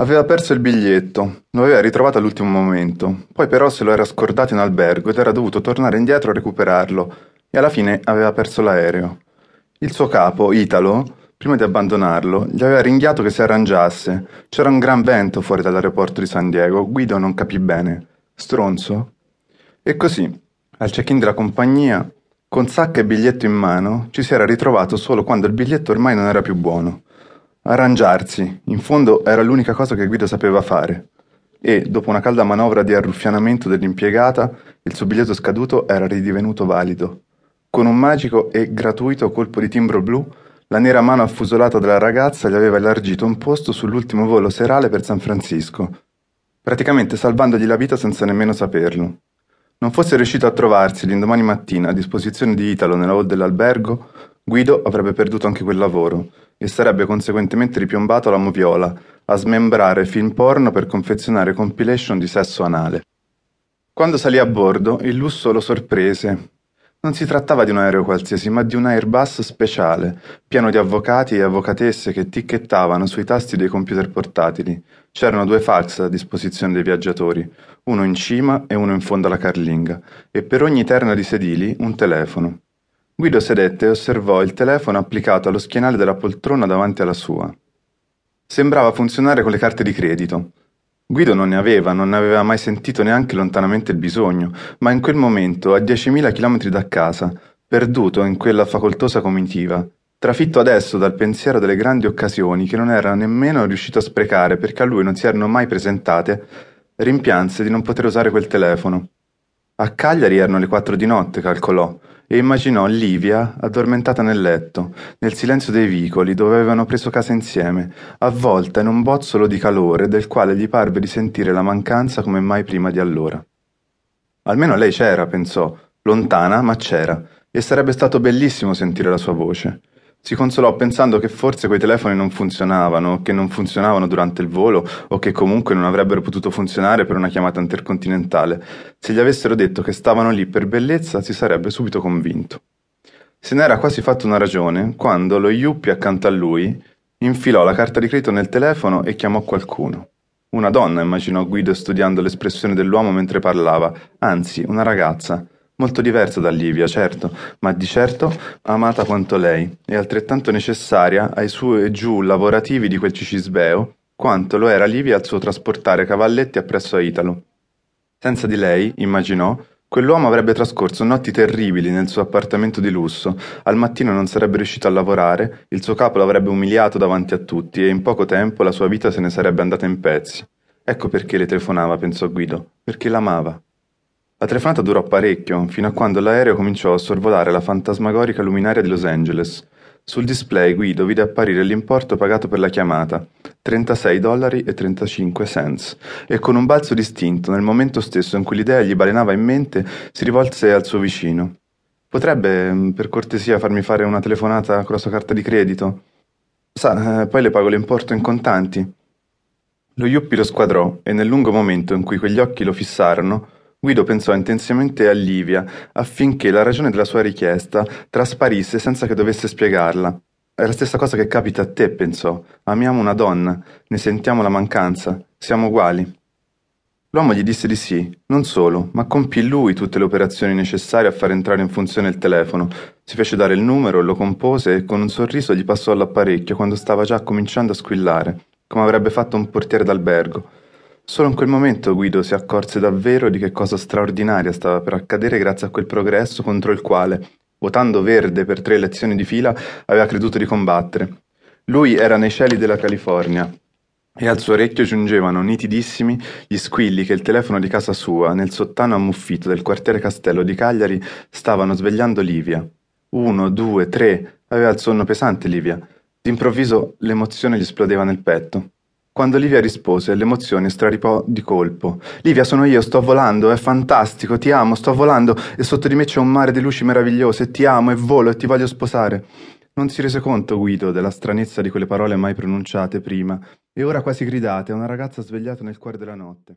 Aveva perso il biglietto, lo aveva ritrovato all'ultimo momento, poi però se lo era scordato in albergo ed era dovuto tornare indietro a recuperarlo e alla fine aveva perso l'aereo. Il suo capo, Italo, prima di abbandonarlo, gli aveva ringhiato che si arrangiasse. C'era un gran vento fuori dall'aeroporto di San Diego, Guido non capì bene. Stronzo? E così, al check-in della compagnia, con sacca e biglietto in mano, ci si era ritrovato solo quando il biglietto ormai non era più buono. Arrangiarsi, in fondo era l'unica cosa che Guido sapeva fare. E, dopo una calda manovra di arruffianamento dell'impiegata, il suo biglietto scaduto era ridivenuto valido. Con un magico e gratuito colpo di timbro blu, la nera mano affusolata della ragazza gli aveva elargito un posto sull'ultimo volo serale per San Francisco, praticamente salvandogli la vita senza nemmeno saperlo. Non fosse riuscito a trovarsi l'indomani mattina a disposizione di Italo nella hall dell'albergo, Guido avrebbe perduto anche quel lavoro e sarebbe conseguentemente ripiombato alla moviola, a smembrare film porno per confezionare compilation di sesso anale. Quando salì a bordo, il lusso lo sorprese. Non si trattava di un aereo qualsiasi, ma di un Airbus speciale, pieno di avvocati e avvocatesse che ticchettavano sui tasti dei computer portatili. C'erano due fax a disposizione dei viaggiatori, uno in cima e uno in fondo alla carlinga, e per ogni terna di sedili un telefono. Guido sedette e osservò il telefono applicato allo schienale della poltrona davanti alla sua. Sembrava funzionare con le carte di credito. Guido non ne aveva, non ne aveva mai sentito neanche lontanamente il bisogno, ma in quel momento, a diecimila chilometri da casa, perduto in quella facoltosa comitiva, trafitto adesso dal pensiero delle grandi occasioni che non era nemmeno riuscito a sprecare perché a lui non si erano mai presentate, rimpianse di non poter usare quel telefono. A Cagliari erano le quattro di notte, calcolò, e immaginò Livia addormentata nel letto, nel silenzio dei vicoli dove avevano preso casa insieme, avvolta in un bozzolo di calore del quale gli parve di sentire la mancanza come mai prima di allora. Almeno lei c'era, pensò, lontana, ma c'era, e sarebbe stato bellissimo sentire la sua voce. Si consolò pensando che forse quei telefoni non funzionavano, che non funzionavano durante il volo o che comunque non avrebbero potuto funzionare per una chiamata intercontinentale. Se gli avessero detto che stavano lì per bellezza si sarebbe subito convinto. Se n'era quasi fatto una ragione quando lo Yuppie accanto a lui infilò la carta di credito nel telefono e chiamò qualcuno. Una donna, immaginò Guido studiando l'espressione dell'uomo mentre parlava, anzi, una ragazza molto diversa da Livia, certo, ma di certo amata quanto lei, e altrettanto necessaria ai su e giù lavorativi di quel Cicisbeo, quanto lo era Livia al suo trasportare cavalletti appresso a Italo. Senza di lei, immaginò, quell'uomo avrebbe trascorso notti terribili nel suo appartamento di lusso, al mattino non sarebbe riuscito a lavorare, il suo capo l'avrebbe umiliato davanti a tutti e in poco tempo la sua vita se ne sarebbe andata in pezzi. Ecco perché le telefonava, pensò Guido, perché l'amava. La telefonata durò parecchio, fino a quando l'aereo cominciò a sorvolare la fantasmagorica luminaria di Los Angeles. Sul display Guido vide apparire l'importo pagato per la chiamata, 36 dollari e 35 cents, e con un balzo distinto, nel momento stesso in cui l'idea gli balenava in mente, si rivolse al suo vicino. Potrebbe, mm, per cortesia, farmi fare una telefonata con la sua carta di credito? Sa, eh, poi le pago l'importo in contanti. Lo Yuppie lo squadrò e nel lungo momento in cui quegli occhi lo fissarono, Guido pensò intensamente a Livia, affinché la ragione della sua richiesta trasparisse senza che dovesse spiegarla. È la stessa cosa che capita a te, pensò. Amiamo una donna, ne sentiamo la mancanza, siamo uguali. L'uomo gli disse di sì, non solo, ma compì lui tutte le operazioni necessarie a far entrare in funzione il telefono. Si fece dare il numero, lo compose e con un sorriso gli passò all'apparecchio quando stava già cominciando a squillare, come avrebbe fatto un portiere d'albergo. Solo in quel momento Guido si accorse davvero di che cosa straordinaria stava per accadere grazie a quel progresso contro il quale, votando verde per tre elezioni di fila, aveva creduto di combattere. Lui era nei cieli della California e al suo orecchio giungevano nitidissimi gli squilli che il telefono di casa sua, nel sottano ammuffito del quartiere Castello di Cagliari, stavano svegliando Livia. Uno, due, tre. Aveva il sonno pesante Livia. D'improvviso l'emozione gli esplodeva nel petto. Quando Livia rispose, l'emozione straripò di colpo. Livia, sono io, sto volando, è fantastico, ti amo, sto volando e sotto di me c'è un mare di luci meravigliose, ti amo e volo e ti voglio sposare. Non si rese conto Guido della stranezza di quelle parole mai pronunciate prima e ora quasi gridate a una ragazza svegliata nel cuore della notte.